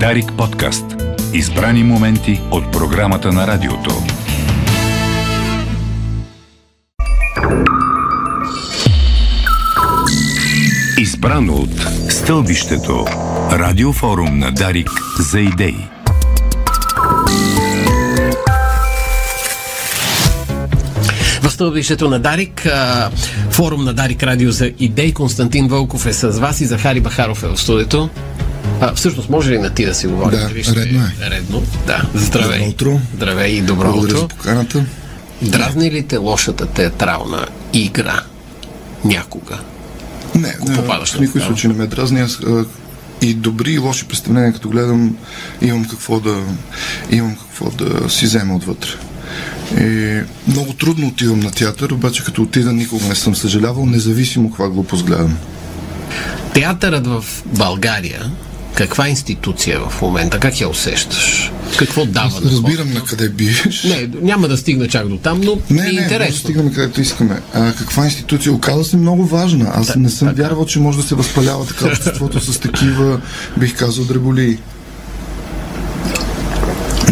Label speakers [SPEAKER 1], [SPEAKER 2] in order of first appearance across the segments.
[SPEAKER 1] Дарик подкаст. Избрани моменти от програмата на радиото. Избрано от Стълбището. Радиофорум на Дарик за идеи.
[SPEAKER 2] В стълбището на Дарик, форум на Дарик Радио за идеи. Константин Вълков е с вас и Захари Бахаров е в студиото. А, всъщност, може ли на ти да си говорим?
[SPEAKER 3] Да,
[SPEAKER 2] ще
[SPEAKER 3] редно е.
[SPEAKER 2] Редно, да. Здравей.
[SPEAKER 3] Добро утро.
[SPEAKER 2] Здравей и добро
[SPEAKER 3] Благодаря
[SPEAKER 2] утро.
[SPEAKER 3] поканата.
[SPEAKER 2] Дразни ли те лошата театрална игра някога?
[SPEAKER 3] Не, не
[SPEAKER 2] попадаш
[SPEAKER 3] в никой случай не ме дразни. Аз и добри и лоши представления, като гледам, имам какво да, имам какво да си взема отвътре. И много трудно отивам на театър, обаче като отида никога не съм съжалявал, независимо каква глупост гледам.
[SPEAKER 2] Театърът в България, каква институция в момента? Как я усещаш? Какво дава
[SPEAKER 3] Разбирам на къде биеш.
[SPEAKER 2] Не, няма да стигна чак до там, но
[SPEAKER 3] Не,
[SPEAKER 2] е
[SPEAKER 3] не, може да
[SPEAKER 2] интересно.
[SPEAKER 3] стигаме където искаме. А, каква институция? Оказа се много важна. Аз
[SPEAKER 2] Да,
[SPEAKER 3] не съм
[SPEAKER 2] така.
[SPEAKER 3] вярвал, че може да се възпалява така обществото с такива, бих казал, дреболии.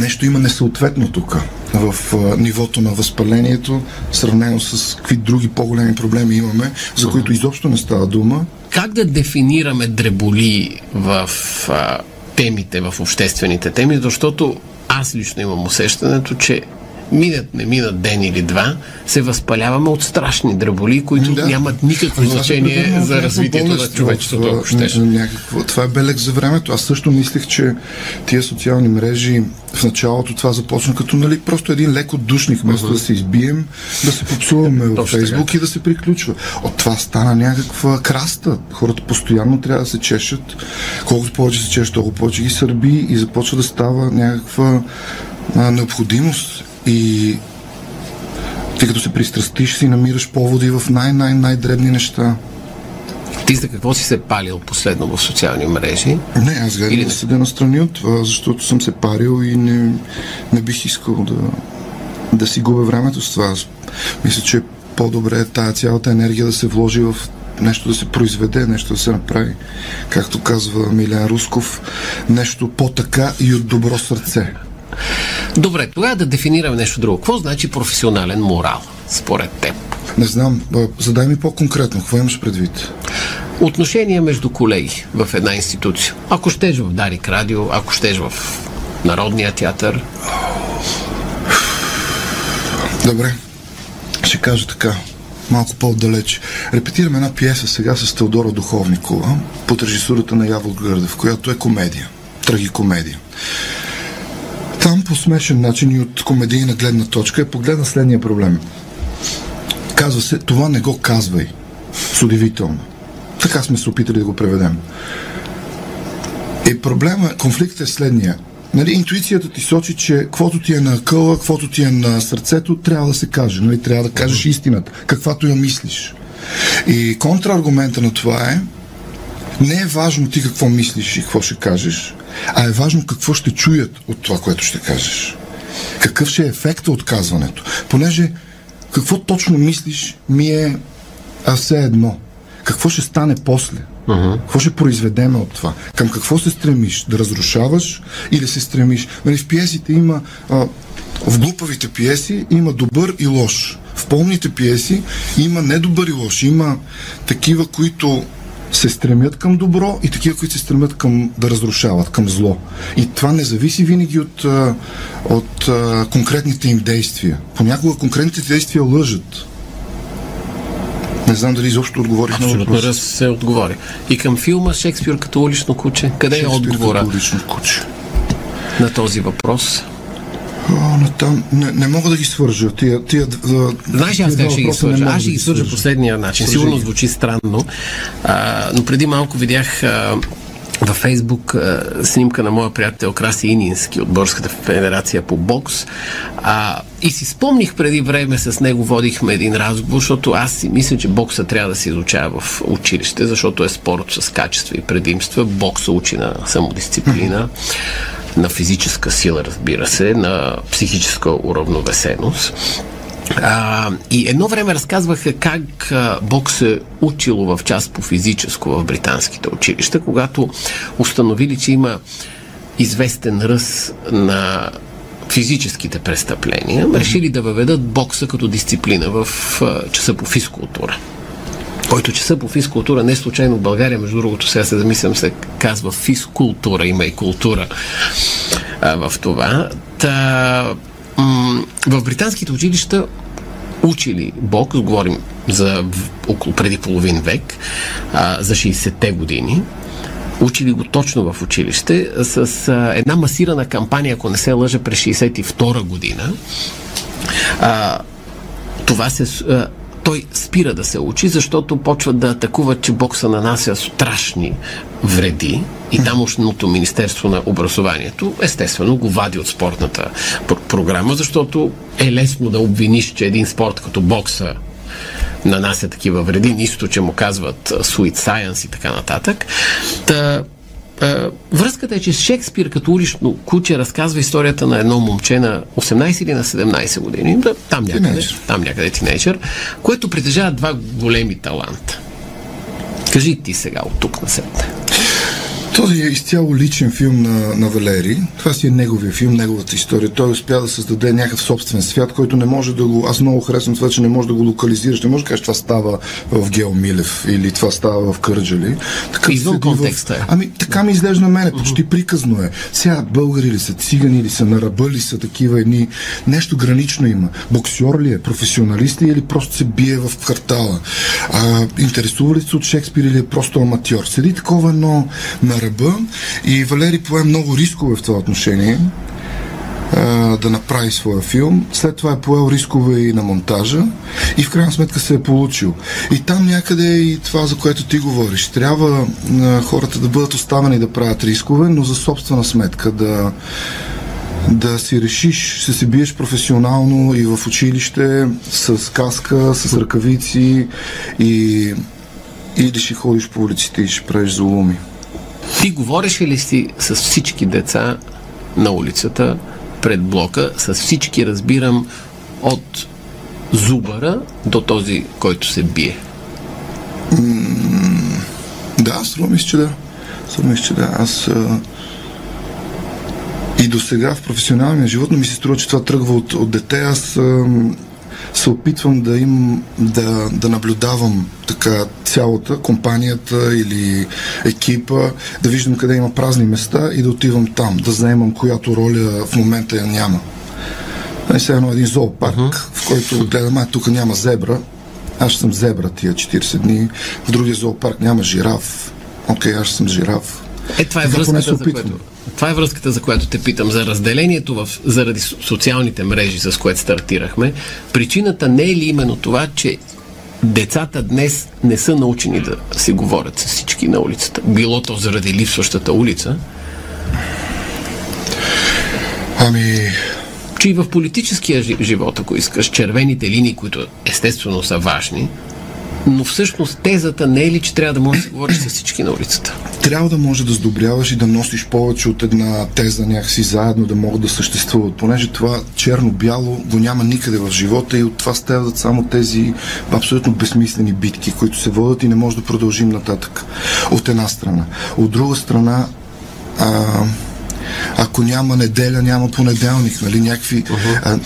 [SPEAKER 3] Нещо има несъответно тук в а, нивото на възпалението, сравнено с какви други по-големи проблеми имаме, за които изобщо не става дума.
[SPEAKER 2] Как да дефинираме дреболи в а, темите, в обществените теми, защото аз лично имам усещането, че минат, не минат ден или два, се възпаляваме от страшни дреболи, които
[SPEAKER 3] Да.
[SPEAKER 2] нямат никакво значение за развитието на човечеството, ако щеш.
[SPEAKER 3] ня- някакво- Това е белег за времето. Аз също мислех, че тия социални мрежи в началото това започна като нали, просто един леко душник, вместо да се избием, да се попсуваме от Фейсбук и да се приключва. От това стана някаква краста. Хората постоянно трябва да се чешат. Колкото повече се чешат, толкова повече ги сърби и започва да става някаква а, необходимост. И ти като се пристрастиш, си намираш поводи в най-най-най-дребни неща.
[SPEAKER 2] Ти за какво си се палил последно в социални мрежи?
[SPEAKER 3] Не, аз гледам
[SPEAKER 2] Или
[SPEAKER 3] да седя настрани от това, защото съм се парил и не, не бих искал да, да си губя времето с това. Аз мисля, че по-добре е тая цялата енергия да се вложи в нещо да се произведе, нещо да се направи. Както казва Милен Русков, нещо по-така и от добро сърце.
[SPEAKER 2] Добре, тогава да дефинираме нещо друго. Какво значи професионален морал, според теб?
[SPEAKER 3] Не знам, задай ми по-конкретно, какво имаш предвид?
[SPEAKER 2] Отношения между колеги в една институция. Ако щеш в Дарик Радио, ако щеш в Народния театър,
[SPEAKER 3] Добре, ще кажа така, малко по-отдалеч. Репетираме една пиеса сега с Теодора Духовникова под режисурата на Явор Гърдев, която е комедия, трагикомедия. Там по смешен начин и от комедийна гледна точка е погледна следния проблем. Казва се, това не го казвай. С удивително. Така сме се опитали да го преведем. И проблема, конфликтът е следния. Нали, интуицията ти сочи, че каквото ти е на къла, каквото ти е на сърцето, трябва да се каже. Нали, трябва да кажеш истината, каквато я мислиш. И контраргумента на това е, не е важно ти какво мислиш и какво ще кажеш, а е важно какво ще чуят от това, което ще кажеш. Какъв ще е ефекта от казването. Понеже какво точно мислиш ми е а все едно. Какво ще стане после? Uh-huh. Какво ще произведеме от това? Към какво се стремиш? Да разрушаваш или се стремиш? Нали, в пиесите има а, в глупавите пиеси има добър и лош. В пълните пиеси има недобър и лош. Има такива, които се стремят към добро и такива, които се стремят към да разрушават, към зло. И това не зависи винаги от, от конкретните им действия. Понякога конкретните действия лъжат. Не знам дали изобщо отговорих на
[SPEAKER 2] абсолютно
[SPEAKER 3] въпроса.
[SPEAKER 2] раз се отговори. И към филма Шекспир като улично куче, къде е
[SPEAKER 3] Шекспир
[SPEAKER 2] отговора
[SPEAKER 3] като лично куче.
[SPEAKER 2] на този въпрос?
[SPEAKER 3] О, натам, не, не мога да ги свържа. Тия, тия,
[SPEAKER 2] Знаеш, аз как ще ги свържа. Аз ще ги свържа по следния начин.
[SPEAKER 3] Свържи
[SPEAKER 2] Сигурно
[SPEAKER 3] ги.
[SPEAKER 2] звучи странно, а, но преди малко видях а, във Фейсбук а, снимка на моя приятел Краси Инински от Българската федерация по бокс. А, и си спомних преди време с него водихме един разговор, защото аз си мисля, че бокса трябва да се изучава в училище, защото е спорт с качества и предимства. Бокса учи на самодисциплина, на физическа сила, разбира се, на психическа уравновесеност. А, и едно време разказваха как а, бокс е учило в част по физическо в британските училища, когато установили, че има известен ръст на физическите престъпления, решили да въведат бокса като дисциплина в часа по физкултура който часа по физкултура, не случайно в България, между другото, сега се замислям, се казва физкултура, има и култура а, в това. Та, м- в британските училища учили бокс, говорим за около преди половин век, а, за 60-те години, учили го точно в училище, с а, една масирана кампания, ако не се лъжа, през 62 година. А, това се а, той спира да се учи, защото почва да атакува, че бокса нанася страшни вреди и тамошното Министерство на образованието естествено го вади от спортната програма, защото е лесно да обвиниш, че един спорт като бокса нанася такива вреди, нищо, че му казват sweet science и така нататък. Та, връзката е, че Шекспир като улично куче разказва историята на едно момче на 18 или на 17 години, да, там някъде, тинейджър. там някъде тинейджър, което притежава два големи таланта. Кажи ти сега от тук на сетне.
[SPEAKER 3] Този е изцяло личен филм на, на Валери. Това си е неговия филм, неговата история. Той успя да създаде някакъв собствен свят, който не може да го... Аз много харесвам това, че не може да го локализираш. Не може да кажеш, това става в Гео Милев или това става в Кърджали.
[SPEAKER 2] Така Извън контекста
[SPEAKER 3] в... Ами, така ми изглежда на мене. Почти приказно е. Сега българи ли са, цигани ли са, нараба ли са такива едни. Нещо гранично има. Боксьор ли е, професионалист ли е или просто се бие в квартала? А, интересува ли се от Шекспир или е просто аматьор? Седи такова едно на ръба и Валери пое много рискове в това отношение да направи своя филм. След това е поел рискове и на монтажа и в крайна сметка се е получил. И там някъде е и това, за което ти говориш. Трябва хората да бъдат оставени да правят рискове, но за собствена сметка да да си решиш, ще се биеш професионално и в училище с каска, с ръкавици и или ще ходиш по улиците и ще правиш злоуми.
[SPEAKER 2] Ти говориш ли си с всички деца на улицата, пред блока, с всички разбирам от зубара до този, който се бие?
[SPEAKER 3] Да, струва ми че да. Струва ми че да. Аз а... и до сега в професионалния живот ми се струва, че това тръгва от, от дете. Аз а се опитвам да им да, да наблюдавам така цялата компанията или екипа, да виждам къде има празни места и да отивам там, да заемам която роля в момента я няма. Е, сега едно един зоопарк, uh-huh. в който гледам, а тук няма зебра, аз съм зебра тия 40 дни, в другия зоопарк няма жираф, окей, аз съм жираф.
[SPEAKER 2] Е, това е връзката, за което, това е връзката, за която те питам. За разделението в, заради социалните мрежи, с което стартирахме. Причината не е ли именно това, че децата днес не са научени да си говорят с всички на улицата? Било то заради липсващата улица?
[SPEAKER 3] Ами,
[SPEAKER 2] че и в политическия живот, ако искаш, червените линии, които естествено са важни, но всъщност тезата не е ли, че трябва да можеш да се говориш с всички на улицата?
[SPEAKER 3] Трябва да може да сдобряваш и да носиш повече от една теза някакси заедно да могат да съществуват, понеже това черно-бяло го няма никъде в живота и от това стават само тези абсолютно безсмислени битки, които се водят и не може да продължим нататък. От една страна. От друга страна, а, ако няма неделя, няма понеделник, нали, някакви... Uh-huh. А,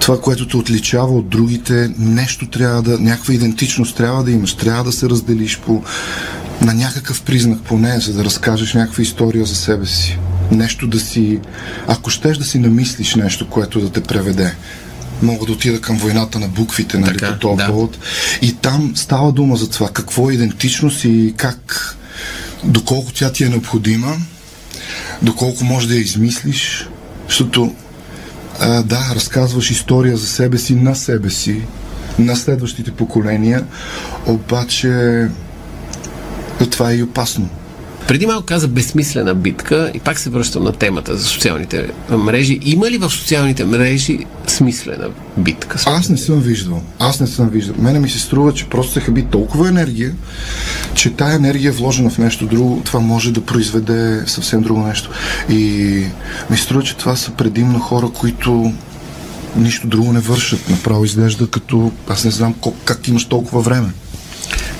[SPEAKER 3] това, което те отличава от другите, нещо трябва да, някаква идентичност трябва да имаш, трябва да се разделиш по, на някакъв признак поне, за да разкажеш някаква история за себе си. Нещо да си, ако щеш да си намислиш нещо, което да те преведе мога да отида към войната на буквите, нали, така, по този да. повод. И там става дума за това, какво е идентичност и как, доколко тя ти е необходима, доколко може да я измислиш, защото а, да, разказваш история за себе си, на себе си, на следващите поколения, обаче това е и опасно.
[SPEAKER 2] Преди малко каза безсмислена битка и пак се връщам на темата за социалните мрежи. Има ли в социалните мрежи смислена битка?
[SPEAKER 3] Аз не съм виждал. Аз не съм виждал. Мене ми се струва, че просто се хаби толкова енергия, че тая енергия е вложена в нещо друго, това може да произведе съвсем друго нещо. И ми струва, че това са предимно хора, които нищо друго не вършат. Направо изглежда като... Аз не знам как, как имаш толкова време.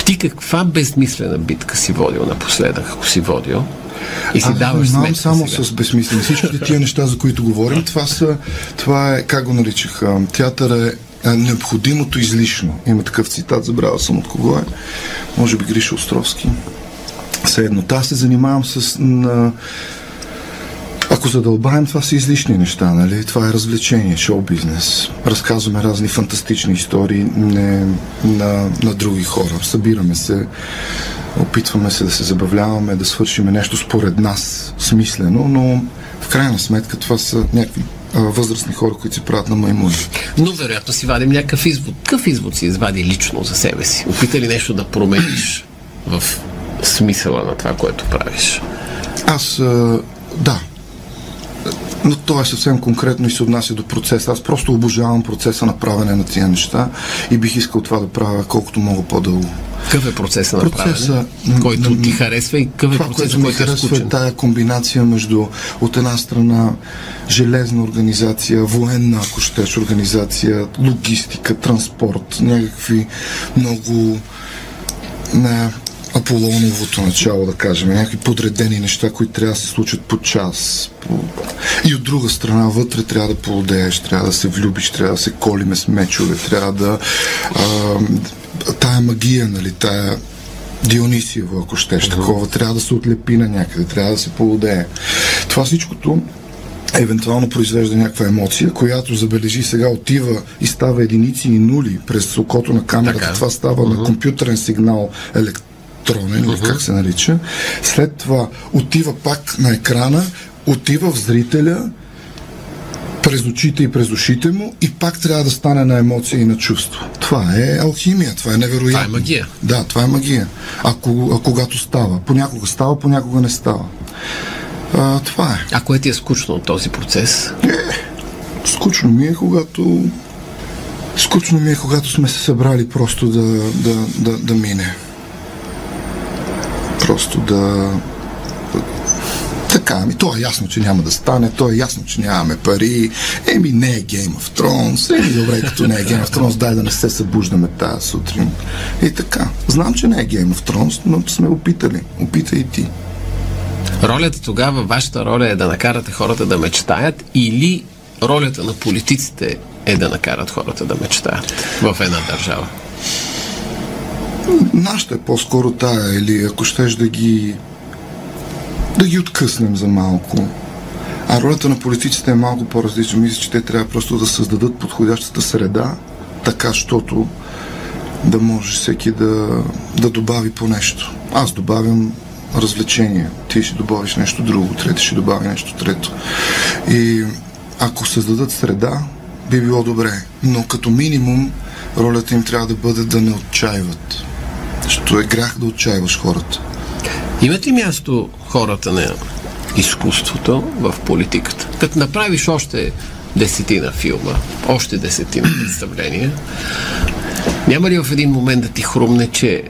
[SPEAKER 2] Ти каква безмислена битка си водил напоследък, ако си водил? И си
[SPEAKER 3] Аз
[SPEAKER 2] даваш сметка
[SPEAKER 3] само
[SPEAKER 2] сега.
[SPEAKER 3] с безсмислени. Всичките тия неща, за които говорим, това са, това е, как го наричах, а, театър е а, необходимото излишно. Има такъв цитат, забравя съм от кого е. Може би Гриша Островски. Все едно. Аз се занимавам с на, ако задълбаем, това са излишни неща, нали? Това е развлечение, шоу-бизнес. Разказваме разни фантастични истории не, на, на други хора. Събираме се, опитваме се да се забавляваме, да свършиме нещо според нас смислено, но в крайна сметка това са някакви а, възрастни хора, които се правят на маймуни.
[SPEAKER 2] Но вероятно си вадим някакъв извод. Какъв извод си извади лично за себе си? Опита ли нещо да промениш в смисъла на това, което правиш?
[SPEAKER 3] Аз, а, да, но то е съвсем конкретно и се отнася до процеса. Аз просто обожавам процеса на правене на тия неща и бих искал това да правя колкото мога по-дълго.
[SPEAKER 2] Какъв е процесът на
[SPEAKER 3] Процеса,
[SPEAKER 2] правене, който ти харесва и какъв е
[SPEAKER 3] Това,
[SPEAKER 2] процесът,
[SPEAKER 3] което ми
[SPEAKER 2] който е
[SPEAKER 3] харесва е
[SPEAKER 2] скучен?
[SPEAKER 3] тая комбинация между от една страна железна организация, военна, ако щеш, организация, логистика, транспорт, някакви много на Аполоновото начало, да кажем, някакви подредени неща, които трябва да се случат по час. И от друга страна, вътре трябва да поудееш, трябва да се влюбиш, трябва да се колиме с мечове, трябва да... А, тая магия, нали, тая Дионисиево, ако щеш, такова, трябва да се отлепи на някъде, трябва да се поудее. Това всичкото евентуално произвежда някаква емоция, която забележи сега отива и става единици и нули през окото на камерата.
[SPEAKER 2] Така.
[SPEAKER 3] Това става на компютърен сигнал електронен, или как се нарича. След това отива пак на екрана, отива в зрителя, през очите и през ушите му и пак трябва да стане на емоция и на чувство. Това е алхимия, това е невероятно.
[SPEAKER 2] Това е магия.
[SPEAKER 3] Да, това е магия. Ако, а когато става. Понякога става, понякога не става. А, това е.
[SPEAKER 2] А кое ти е скучно от този процес?
[SPEAKER 3] Скучно ми е, когато Скучно ми е, когато сме се събрали просто да, да, да, да мине. Просто да... Така, ами то е ясно, че няма да стане, то е ясно, че нямаме пари. Еми не е Game of Thrones. Еми добре, като не е Game of Thrones, дай да не се събуждаме тази сутрин. И така. Знам, че не е Game of Thrones, но сме опитали. Опитай и ти.
[SPEAKER 2] Ролята тогава, вашата роля е да накарате хората да мечтаят или ролята на политиците е да накарат хората да мечтаят в една държава?
[SPEAKER 3] Нашата е по-скоро тая, или ако щеш да ги да ги откъснем за малко. А ролята на политиците е малко по-различна. Мисля, че те трябва просто да създадат подходящата среда, така, щото да може всеки да, да добави по нещо. Аз добавям развлечение, ти ще добавиш нещо друго, трети ще добави нещо трето. И ако създадат среда, би било добре. Но като минимум ролята им трябва да бъде да не отчаиват. Защото е грях да отчаиваш хората.
[SPEAKER 2] Имат ли място хората на изкуството в политиката? Като направиш още десетина филма, още десетина представления, няма ли в един момент да ти хрумне, че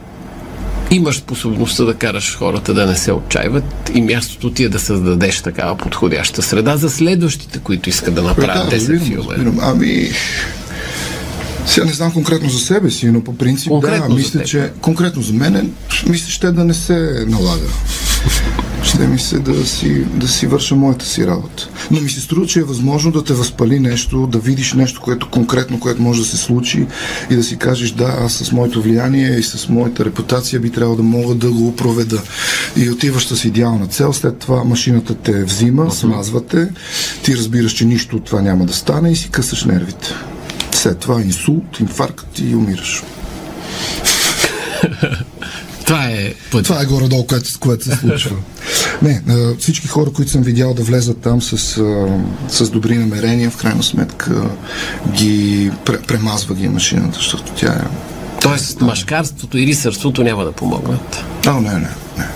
[SPEAKER 2] имаш способността да караш хората да не се отчаиват и мястото ти е да създадеш такава подходяща среда за следващите, които искат да направят 10
[SPEAKER 3] разбирам,
[SPEAKER 2] филма?
[SPEAKER 3] разбирам. Ами, сега не знам конкретно за себе си, но по принцип
[SPEAKER 2] Конкретно
[SPEAKER 3] да, мисля, че конкретно за мен, мисля, ще да не се налага. Ще ми се да си, да си върша моята си работа. Но ми се струва, че е възможно да те възпали нещо, да видиш нещо, което конкретно, което може да се случи и да си кажеш, да, аз с моето влияние и с моята репутация би трябвало да мога да го проведа. И отиваш с идеална цел, след това машината те взима, смазва те, ти разбираш, че нищо от това няма да стане и си късаш нервите. След това инсулт, инфаркт и умираш.
[SPEAKER 2] Това е път.
[SPEAKER 3] Това е горе-долу, което, което се случва. Не, всички хора, които съм видял да влезат там с, с добри намерения, в крайна сметка ги пре, премазва ги машината, защото тя е...
[SPEAKER 2] Тоест, машкарството и рисърството няма да помогнат.
[SPEAKER 3] А, не, не, не.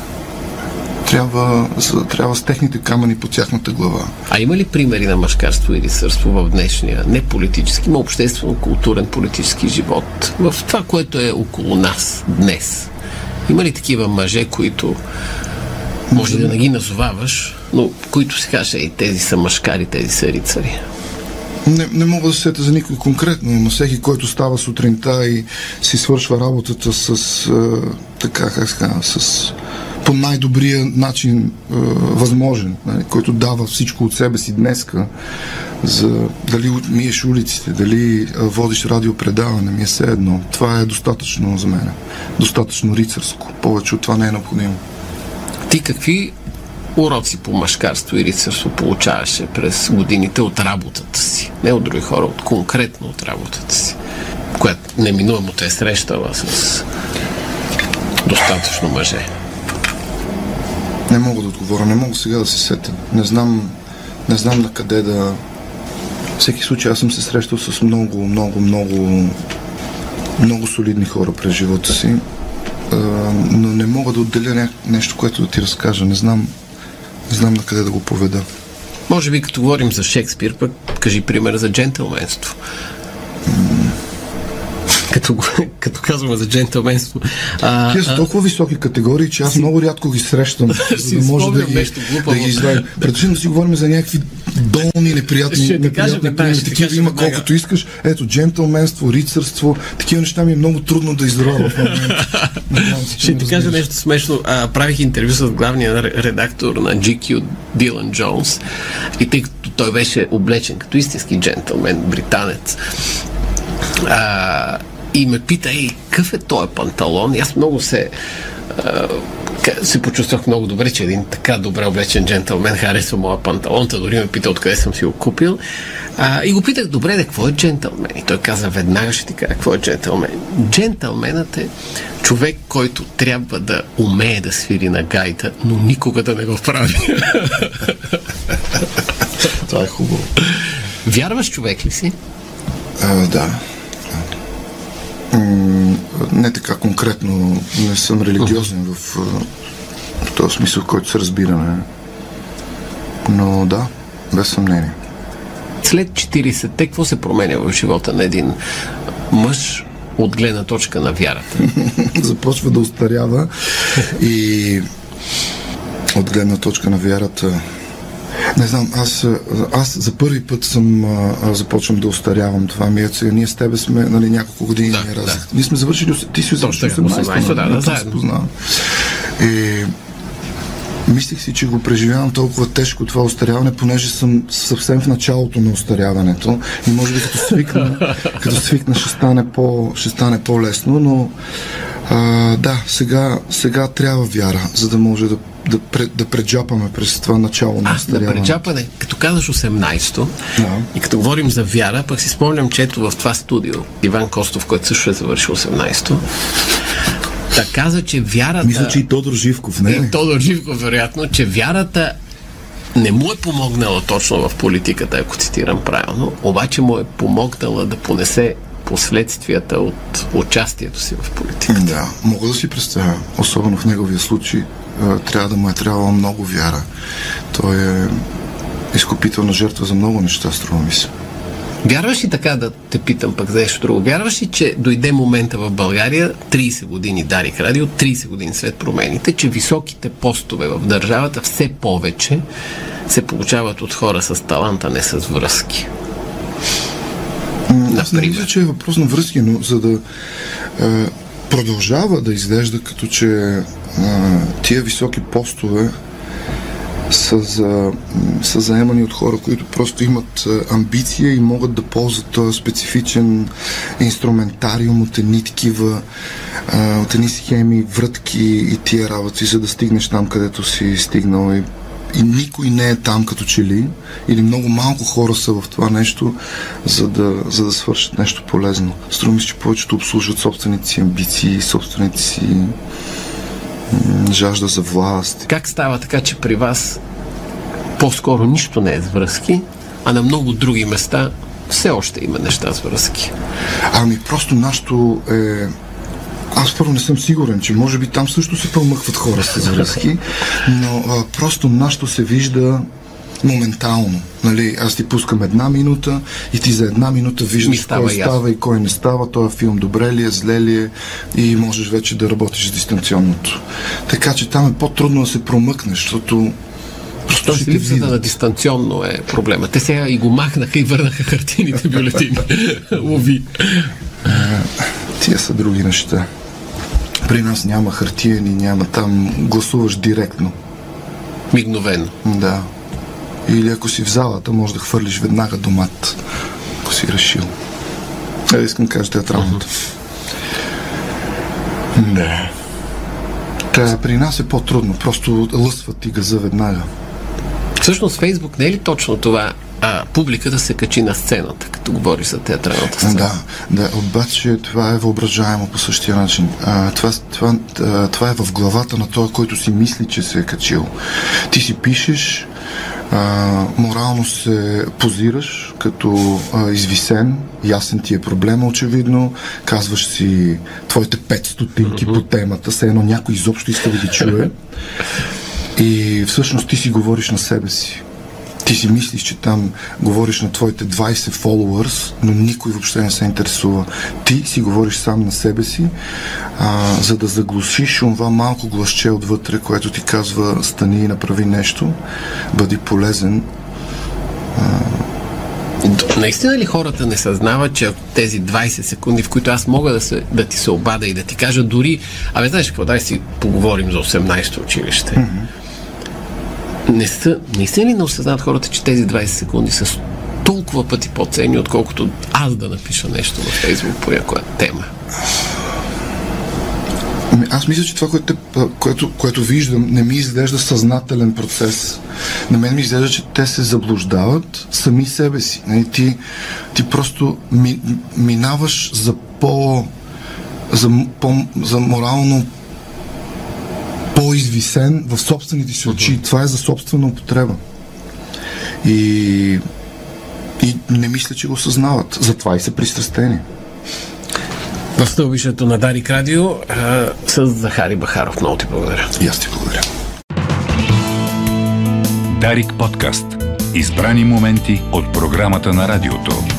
[SPEAKER 3] Трябва, трябва с техните камъни по тяхната глава.
[SPEAKER 2] А има ли примери на машкарство и рисърство в днешния, не политически, но обществено-културен политически живот? В това, което е около нас днес. Има ли такива мъже, които може да не ги назоваваш, но които си кажеш, ей, тези са машкари, тези са рицари.
[SPEAKER 3] Не, не мога да се сета за никой конкретно, но всеки, който става сутринта и си свършва работата с а, така, как казва, с по най-добрия начин е, възможен, нали, който дава всичко от себе си днеска, за дали миеш улиците, дали е, водиш радиопредаване, ми е все едно. Това е достатъчно за мен. Достатъчно рицарско. Повече от това не е необходимо.
[SPEAKER 2] Ти какви уроци по машкарство и рицарство получаваше през годините от работата си? Не от други хора, от конкретно от работата си, която неминуемо те е срещала с достатъчно мъже.
[SPEAKER 3] Не мога да отговоря, не мога сега да се сетя. Не знам, не знам на къде да... Всеки случай аз съм се срещал с много, много, много, много солидни хора през живота си, но не мога да отделя нещо, което да ти разкажа. Не знам, не знам на къде да го поведа.
[SPEAKER 2] Може би като говорим за Шекспир, пък кажи пример за джентълменство като, като казваме за джентълменство.
[SPEAKER 3] А, Те са толкова високи категории, че аз много рядко ги срещам, за да може да ги, да ги извадим. Предпочитам да си говорим за някакви долни, неприятни, ще неприятни примери. Такива има колкото искаш. Ето, джентълменство, рицарство, такива неща ми е много трудно да изровя в момента.
[SPEAKER 2] Ще ти кажа нещо смешно. А, правих интервю с главния редактор на GQ, Дилан Джонс, и тъй като той беше облечен като истински джентълмен, британец, а, и ме пита, ей, какъв е този панталон? И аз много се се почувствах много добре, че един така добре облечен джентълмен харесва моя панталон, та дори ме пита откъде съм си го купил. А, и го питах, добре, да, какво е джентълмен? И той каза, веднага ще ти кажа, какво е джентълмен. Джентълменът е човек, който трябва да умее да свири на гайта, но никога да не го прави.
[SPEAKER 3] Това е хубаво.
[SPEAKER 2] Вярваш човек ли си?
[SPEAKER 3] А, да не така конкретно, не съм религиозен в, в този смисъл, в който се разбираме. Но да, без съмнение.
[SPEAKER 2] След 40-те, какво се променя в живота на един мъж от гледна точка на вярата?
[SPEAKER 3] Започва да устарява и от гледна точка на вярата не знам, аз, аз за първи път съм а, започвам да остарявам. Това ми. Ние с тебе сме нали, няколко години. Да, да. Ние сме завършили, ти си завършил 18, 18 да, да, заедно. И мислих си, че го преживявам толкова тежко това остаряване, понеже съм съвсем в началото на остаряването и може би като свикна, като свикна ще стане, по, ще стане по-лесно, но а, да, сега, сега трябва вяра, за да може да да, пред, да преджапаме през това начало на
[SPEAKER 2] остаряване. Да преджапане. Като казваш 18-то да. и като говорим за вяра, пък си спомням, че ето в това студио Иван Костов, който също е завършил 18-то, да каза, че вярата...
[SPEAKER 3] Мисля, че и Тодор Живков, не?
[SPEAKER 2] И Тодор Живков, вероятно, че вярата не му е помогнала точно в политиката, ако цитирам правилно, обаче му е помогнала да понесе последствията от участието си в политиката.
[SPEAKER 3] Да, мога да си представя, особено в неговия случай, трябва да му е трябвало много вяра. Той е изкупителна жертва за много неща, струва ми се.
[SPEAKER 2] Вярваш ли така да те питам пък за нещо друго? Вярваш ли, че дойде момента в България, 30 години Дарик Радио, 30 години след промените, че високите постове в държавата все повече се получават от хора с таланта, не с връзки?
[SPEAKER 3] Аз не мисля, че е въпрос на връзки, но за да е, продължава да изглежда като че е, тия високи постове са, за, са заемани от хора, които просто имат амбиция и могат да ползват специфичен инструментариум от едни такива, от едни схеми, врътки и тия работи, за да стигнеш там, където си стигнал. И и никой не е там като че ли, или много малко хора са в това нещо, за да, за да свършат нещо полезно. Струми че повечето обслужват собствените си амбиции, собствените си жажда за власт.
[SPEAKER 2] Как става така, че при вас по-скоро нищо не е с връзки, а на много други места все още има неща с връзки?
[SPEAKER 3] Ами просто нашето е аз първо не съм сигурен, че може би там също се промъкват хора с връзки, но а, просто нашето се вижда моментално. Нали, аз ти пускам една минута и ти за една минута виждаш става кой ясно. става и кой не става, този филм добре ли е, зле ли е и можеш вече да работиш дистанционното. Така че там е по-трудно да се промъкнеш, защото
[SPEAKER 2] ще липсата на дистанционно е проблема. Те сега и го махнаха и върнаха хартините бюлетини. Лови.
[SPEAKER 3] Тия са други неща. При нас няма хартиени, няма там, гласуваш директно.
[SPEAKER 2] Мигновено.
[SPEAKER 3] Да. Или ако си в залата, може да хвърлиш веднага домат, ако си решил. Е, искам да кажа театралното. Не. Та, при нас е по-трудно. Просто лъсват и газа веднага.
[SPEAKER 2] Всъщност Фейсбук не е ли точно това а, публиката се качи на сцената, като говори за театралната сцена?
[SPEAKER 3] Да, да, обаче това е въображаемо по същия начин. А, това, това, а, това е в главата на този, който си мисли, че се е качил. Ти си пишеш, а, морално се позираш като а, извисен, ясен ти е проблема очевидно, казваш си твоите 5 стотинки по темата, все едно някой изобщо иска да ги чуе и всъщност ти си говориш на себе си. Ти си мислиш, че там говориш на твоите 20 followers, но никой въобще не се интересува. Ти си говориш сам на себе си, а, за да заглушиш това малко гласче отвътре, което ти казва стани и направи нещо, бъди полезен.
[SPEAKER 2] Наистина ли хората не съзнават, че тези 20 секунди, в които аз мога да, се, да ти се обада и да ти кажа дори, абе знаеш какво, дай си поговорим за 18-то училище. Mm-hmm не са, не са ли не осъзнават хората, че тези 20 секунди са толкова пъти по-ценни, отколкото аз да напиша нещо във Фейсбук по някоя тема?
[SPEAKER 3] Аз мисля, че това, което, което, което виждам, не ми изглежда съзнателен процес. На мен ми изглежда, че те се заблуждават сами себе си. Нали, ти, ти просто ми, минаваш за по за, по, за морално по-извисен в собствените си очи. Uh-huh. Това е за собствена употреба. И, и не мисля, че го съзнават. Затова и са пристрастени.
[SPEAKER 2] В стълбището на Дарик Радио а, с Захари Бахаров. Много ти благодаря.
[SPEAKER 3] И аз ти благодаря.
[SPEAKER 1] Дарик подкаст. Избрани моменти от програмата на радиото.